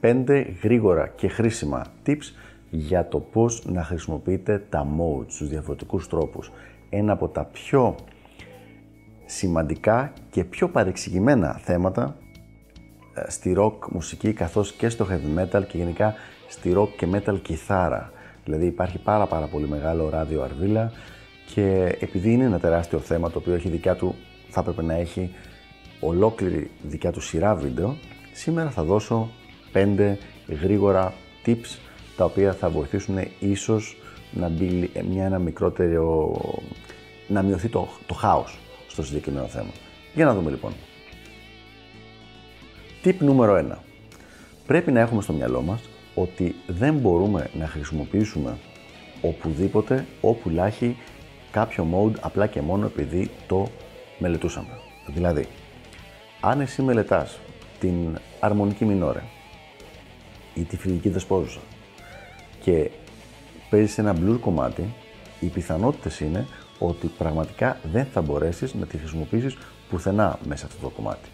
5 γρήγορα και χρήσιμα tips για το πώς να χρησιμοποιείτε τα modes στους διαφορετικούς τρόπους. Ένα από τα πιο σημαντικά και πιο παρεξηγημένα θέματα ε, στη rock μουσική καθώς και στο heavy metal και γενικά στη rock και metal κιθάρα. Δηλαδή υπάρχει πάρα πάρα πολύ μεγάλο ράδιο αρβίλα και επειδή είναι ένα τεράστιο θέμα το οποίο έχει δικιά του, θα έπρεπε να έχει ολόκληρη δικιά του σειρά βίντεο, σήμερα θα δώσω 5 γρήγορα tips τα οποία θα βοηθήσουν ίσως να μπει μια, ένα μικρότερο, να μειωθεί το, το χάος στο συγκεκριμένο θέμα. Για να δούμε λοιπόν. Tip νούμερο 1. Πρέπει να έχουμε στο μυαλό μας ότι δεν μπορούμε να χρησιμοποιήσουμε οπουδήποτε, όπου λάχει κάποιο mode απλά και μόνο επειδή το μελετούσαμε. Δηλαδή, αν εσύ μελετάς την αρμονική μινόρε ή τη φιλική δεσπόζουσα και παίζεις ένα blues κομμάτι, οι πιθανότητες είναι ότι πραγματικά δεν θα μπορέσεις να τη χρησιμοποιήσεις πουθενά μέσα αυτό το κομμάτι.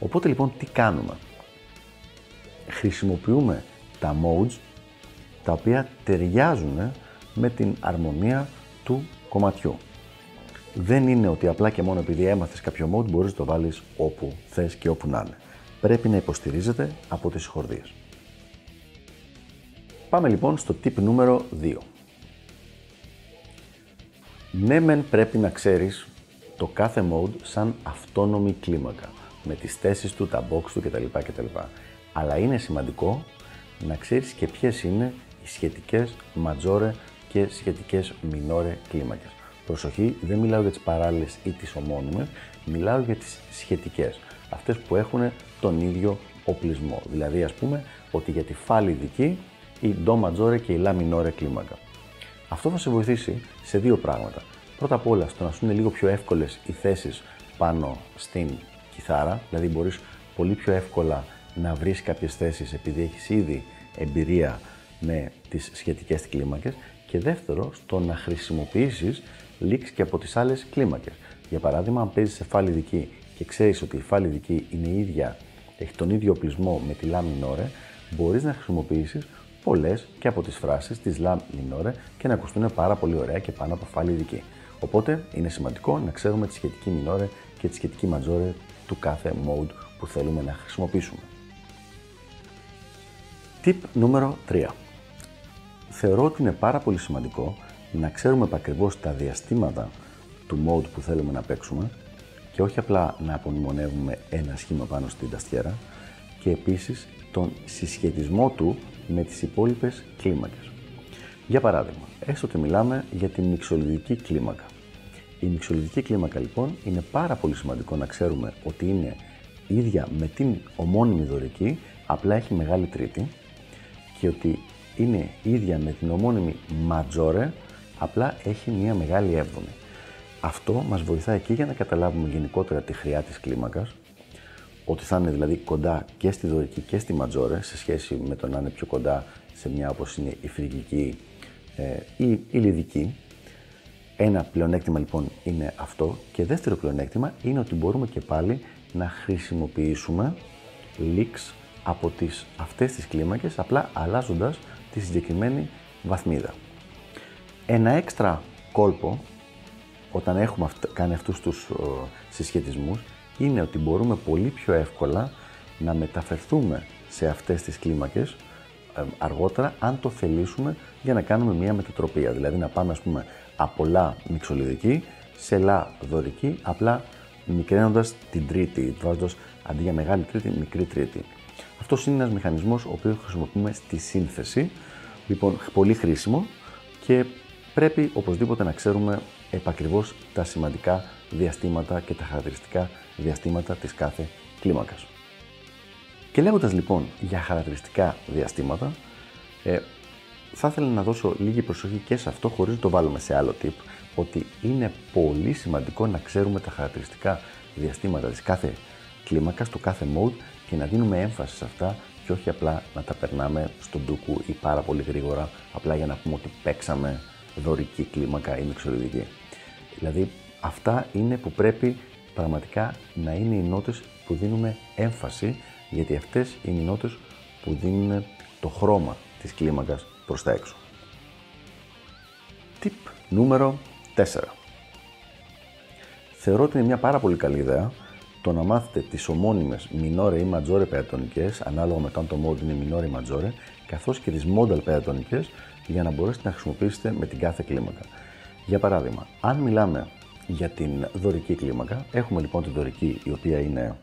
Οπότε λοιπόν τι κάνουμε; Χρησιμοποιούμε τα modes τα οποία ταιριάζουν με την αρμονία του κομματιού. Δεν είναι ότι απλά και μόνο επειδή έμαθες κάποιο mode μπορείς να το βάλεις όπου θες και όπου να είναι. Πρέπει να υποστηρίζεται από τις χορδίες. Πάμε λοιπόν στο tip νούμερο 2. Ναι μεν πρέπει να ξέρεις το κάθε mode σαν αυτόνομη κλίμακα με τις θέσεις του, τα box του κτλ. κτλ. Αλλά είναι σημαντικό να ξέρεις και ποιες είναι οι σχετικές ματζόρε και σχετικές μινόρε κλίμακες. Προσοχή, δεν μιλάω για τις παράλληλες ή τις ομώνυμες, μιλάω για τις σχετικές. Αυτές που έχουν τον ίδιο οπλισμό. Δηλαδή, ας πούμε, ότι για τη φάλη δική η ντο ματζόρε και η λα μινόρε κλίμακα. Αυτό θα σε βοηθήσει σε δύο πράγματα. Πρώτα απ' όλα στο να σου είναι λίγο πιο εύκολες οι θέσεις πάνω στην κιθάρα, δηλαδή μπορείς πολύ πιο εύκολα να βρεις κάποιες θέσεις επειδή έχεις ήδη εμπειρία με τις σχετικές κλίμακες και δεύτερο, στο να χρησιμοποιήσεις leaks και από τις άλλες κλίμακες. Για παράδειγμα, αν παίζεις σε φάλη δική και ξέρεις ότι η φάλη δική είναι η ίδια, έχει τον ίδιο οπλισμό με τη λα μινόρε, μπορείς να χρησιμοποιήσεις πολλές και από τις φράσεις της λα μινόρε και να ακουστούν πάρα πολύ ωραία και πάνω από φάλη δική. Οπότε είναι σημαντικό να ξέρουμε τη σχετική μινόρε και τη σχετική ματζόρε του κάθε mode που θέλουμε να χρησιμοποιήσουμε. Tip νούμερο 3. Θεωρώ ότι είναι πάρα πολύ σημαντικό να ξέρουμε επακριβώς τα διαστήματα του mode που θέλουμε να παίξουμε και όχι απλά να απονημονεύουμε ένα σχήμα πάνω στην ταστιέρα και επίσης τον συσχετισμό του με τις υπόλοιπες κλίμακες. Για παράδειγμα, έστω ότι μιλάμε για την μυξολιδική κλίμακα. Η μυξολιδική κλίμακα λοιπόν είναι πάρα πολύ σημαντικό να ξέρουμε ότι είναι ίδια με την ομώνυμη δωρική, απλά έχει μεγάλη τρίτη και ότι είναι ίδια με την ομώνυμη ματζόρε, απλά έχει μια μεγάλη έβδομη. Αυτό μας βοηθάει εκεί για να καταλάβουμε γενικότερα τη χρειά της κλίμακας, ότι θα είναι δηλαδή κοντά και στη δωρική και στη ματζόρε, σε σχέση με το να είναι πιο κοντά σε μια όπως είναι η φρυγική ε, ή η λιδική. Ένα πλεονέκτημα λοιπόν είναι αυτό και δεύτερο πλεονέκτημα είναι ότι μπορούμε και πάλι να χρησιμοποιήσουμε leaks από τις, αυτές τις κλίμακες απλά αλλάζοντας τη συγκεκριμένη βαθμίδα. Ένα έξτρα κόλπο όταν έχουμε κάνει αυτούς τους συσχετισμούς είναι ότι μπορούμε πολύ πιο εύκολα να μεταφερθούμε σε αυτές τις κλίμακες αργότερα αν το θελήσουμε για να κάνουμε μια μετατροπία. Δηλαδή να πάμε ας πούμε από λα μυξολιδική σε λα δωρική απλά μικραίνοντας την τρίτη, βάζοντας αντί για μεγάλη τρίτη, μικρή τρίτη. Αυτός είναι ένας μηχανισμός ο οποίος χρησιμοποιούμε στη σύνθεση, λοιπόν πολύ χρήσιμο και πρέπει οπωσδήποτε να ξέρουμε επακριβώς τα σημαντικά διαστήματα και τα χαρακτηριστικά διαστήματα της κάθε κλίμακας. Και λέγοντας λοιπόν για χαρακτηριστικά διαστήματα, ε, θα ήθελα να δώσω λίγη προσοχή και σε αυτό χωρίς να το βάλουμε σε άλλο tip, ότι είναι πολύ σημαντικό να ξέρουμε τα χαρακτηριστικά διαστήματα της κάθε κλίμακας, του κάθε mode και να δίνουμε έμφαση σε αυτά και όχι απλά να τα περνάμε στον ντούκου ή πάρα πολύ γρήγορα, απλά για να πούμε ότι παίξαμε δωρική κλίμακα ή μυξολιδική. Δηλαδή, αυτά είναι που πρέπει πραγματικά να είναι οι νότες που δίνουμε έμφαση, γιατί αυτές είναι οι νότες που δίνουν το χρώμα της κλίμακας προς τα έξω. Tip νούμερο 4. Θεωρώ ότι είναι μια πάρα πολύ καλή ιδέα το να μάθετε τις ομώνυμες μινόρε ή ματζόρε πεατονικές, ανάλογα με το αν το mode είναι μινόρε ή ματζόρε, καθώς και τις modal πεατονικές, για να μπορέσετε να χρησιμοποιήσετε με την κάθε κλίμακα. Για παράδειγμα, αν μιλάμε για την δωρική κλίμακα, έχουμε λοιπόν την δωρική η οποία είναι...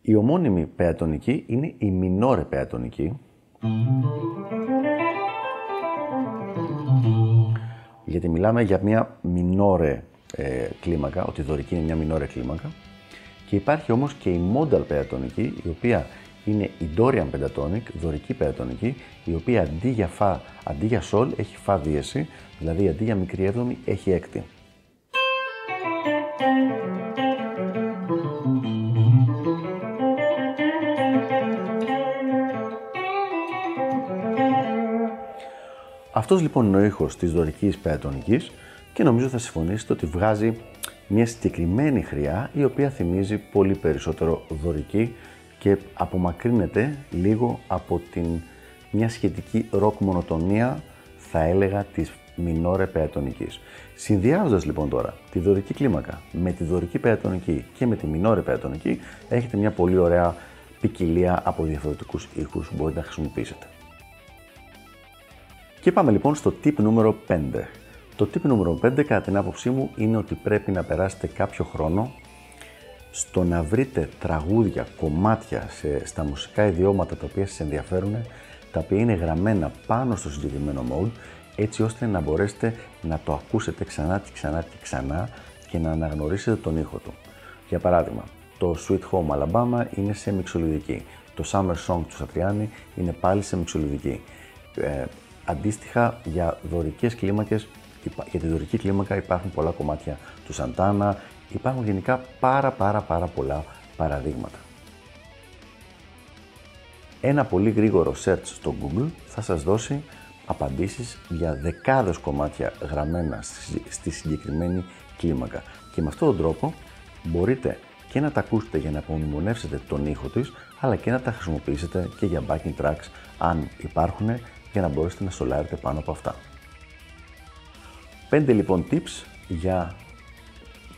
Η ομώνυμη πεατονική είναι η μινόρε πεατονική, γιατί μιλάμε για μια μινόρε ε, κλίμακα, ότι η δωρική είναι μια μινόρε κλίμακα. Και υπάρχει όμως και η modal πεντατονική, η οποία είναι η Dorian pentatonic, δωρική πεντατονική, η οποία αντί για, φα, αντί για sol έχει φα δίεση, δηλαδή αντί για μικρή έβδομη έχει έκτη. Αυτός λοιπόν είναι ο ήχος της δωρικής πεατονικής και νομίζω θα συμφωνήσετε ότι βγάζει μια συγκεκριμένη χρειά η οποία θυμίζει πολύ περισσότερο δωρική και απομακρύνεται λίγο από την μια σχετική ροκ μονοτονία θα έλεγα της μινόρε πεατονικής. Συνδυάζοντας λοιπόν τώρα τη δωρική κλίμακα με τη δωρική πεατονική και με τη μινόρε πεατονική έχετε μια πολύ ωραία ποικιλία από διαφορετικούς ήχους που μπορείτε να χρησιμοποιήσετε. Και πάμε λοιπόν στο tip νούμερο 5. Το tip νούμερο 5 κατά την άποψή μου είναι ότι πρέπει να περάσετε κάποιο χρόνο στο να βρείτε τραγούδια, κομμάτια σε, στα μουσικά ιδιώματα τα οποία σας ενδιαφέρουν, τα οποία είναι γραμμένα πάνω στο συγκεκριμένο mode, έτσι ώστε να μπορέσετε να το ακούσετε ξανά και ξανά και ξανά και να αναγνωρίσετε τον ήχο του. Για παράδειγμα, το Sweet Home Alabama είναι σε μιξολιδική. Το Summer Song του Σατριάνη είναι πάλι σε μιξολιδική. Ε, Αντίστοιχα, για δωρικές κλίμακες, για τη δωρική κλίμακα υπάρχουν πολλά κομμάτια του Σαντάνα, υπάρχουν γενικά πάρα πάρα πάρα πολλά παραδείγματα. Ένα πολύ γρήγορο search στο Google θα σας δώσει απαντήσεις για δεκάδες κομμάτια γραμμένα στη συγκεκριμένη κλίμακα. Και με αυτόν τον τρόπο μπορείτε και να τα ακούσετε για να απομνημονεύσετε τον ήχο της, αλλά και να τα χρησιμοποιήσετε και για backing tracks αν υπάρχουν για να μπορέσετε να σολάρετε πάνω από αυτά. 5 λοιπόν tips για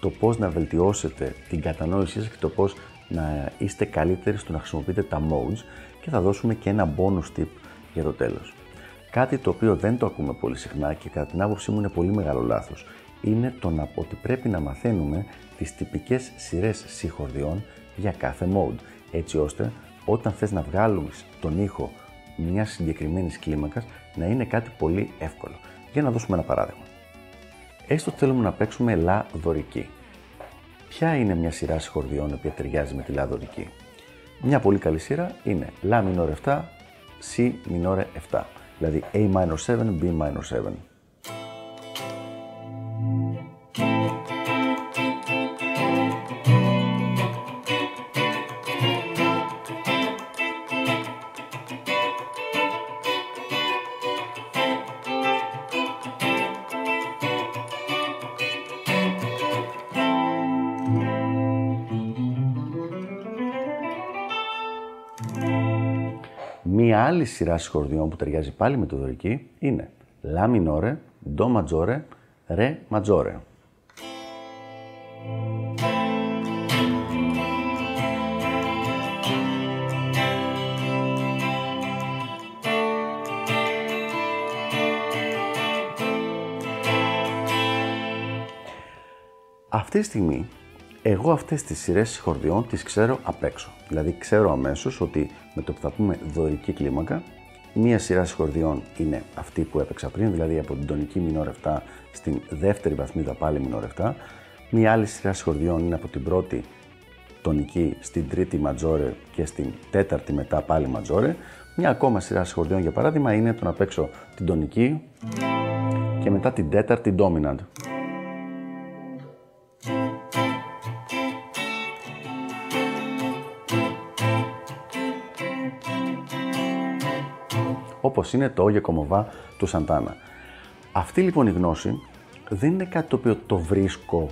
το πώς να βελτιώσετε την κατανόησή σας και το πώς να είστε καλύτεροι στο να χρησιμοποιείτε τα modes και θα δώσουμε και ένα bonus tip για το τέλος. Κάτι το οποίο δεν το ακούμε πολύ συχνά και κατά την άποψή μου είναι πολύ μεγάλο λάθος είναι το να, ότι πρέπει να μαθαίνουμε τις τυπικές σειρές συγχορδιών για κάθε mode έτσι ώστε όταν θες να βγάλουμε τον ήχο μιας συγκεκριμένης κλίμακας να είναι κάτι πολύ εύκολο. Για να δώσουμε ένα παράδειγμα. Έστω θέλουμε να παίξουμε λα δωρική. Ποια είναι μια σειρά συγχορδιών που ταιριάζει με τη λα δωρική; Μια πολύ καλή σειρά είναι λα μινόρε 7, C μινόρε 7. Δηλαδή A minor 7, B minor 7. Άλλη σειρά συγχορδιών που ταιριάζει πάλι με το δωρική είναι Λα μινόρε, Ντο ματζόρε, Ρε ματζόρε. Αυτή τη στιγμή εγώ αυτές τις σειρές συγχορδιών τις ξέρω απ' έξω. Δηλαδή ξέρω αμέσως ότι με το που θα πούμε δωρική κλίμακα Μία σειρά σχορδιών είναι αυτή που έπαιξα πριν, δηλαδή από την τονική μινόρ 7 στην δεύτερη βαθμίδα πάλι μινόρ 7. Μία άλλη σειρά σχορδιών είναι από την πρώτη τονική στην τρίτη ματζόρε και στην τέταρτη μετά πάλι ματζόρε. Μια ακόμα σειρά σχορδιών για παράδειγμα είναι το να παίξω την τονική και μετά την τέταρτη dominant. Όπως είναι το Όγε Κομοβά του Σαντάνα. Αυτή λοιπόν η γνώση δεν είναι κάτι το οποίο το βρίσκω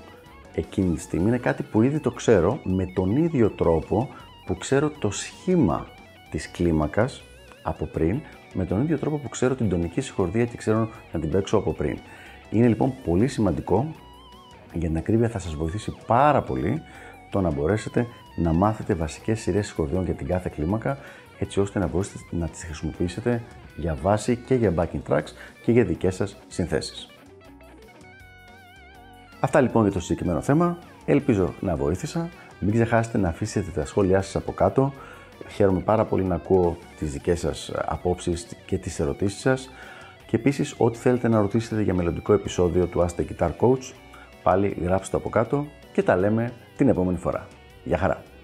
εκείνη τη στιγμή, είναι κάτι που ήδη το ξέρω με τον ίδιο τρόπο που ξέρω το σχήμα της κλίμακας από πριν, με τον ίδιο τρόπο που ξέρω την τονική συγχορδία και ξέρω να την παίξω από πριν. Είναι λοιπόν πολύ σημαντικό, για την ακρίβεια θα σας βοηθήσει πάρα πολύ το να μπορέσετε να μάθετε βασικές σειρές συγχορδιών για την κάθε κλίμακα, έτσι ώστε να μπορέσετε να τις χρησιμοποιήσετε για βάση και για backing tracks και για δικές σας συνθέσεις. Αυτά λοιπόν για το συγκεκριμένο θέμα. Ελπίζω να βοήθησα. Μην ξεχάσετε να αφήσετε τα σχόλιά σας από κάτω. Χαίρομαι πάρα πολύ να ακούω τις δικές σας απόψεις και τις ερωτήσεις σας. Και επίσης, ό,τι θέλετε να ρωτήσετε για μελλοντικό επεισόδιο του Ask the Guitar Coach, πάλι γράψτε το από κάτω και τα λέμε την επόμενη φορά. やはら。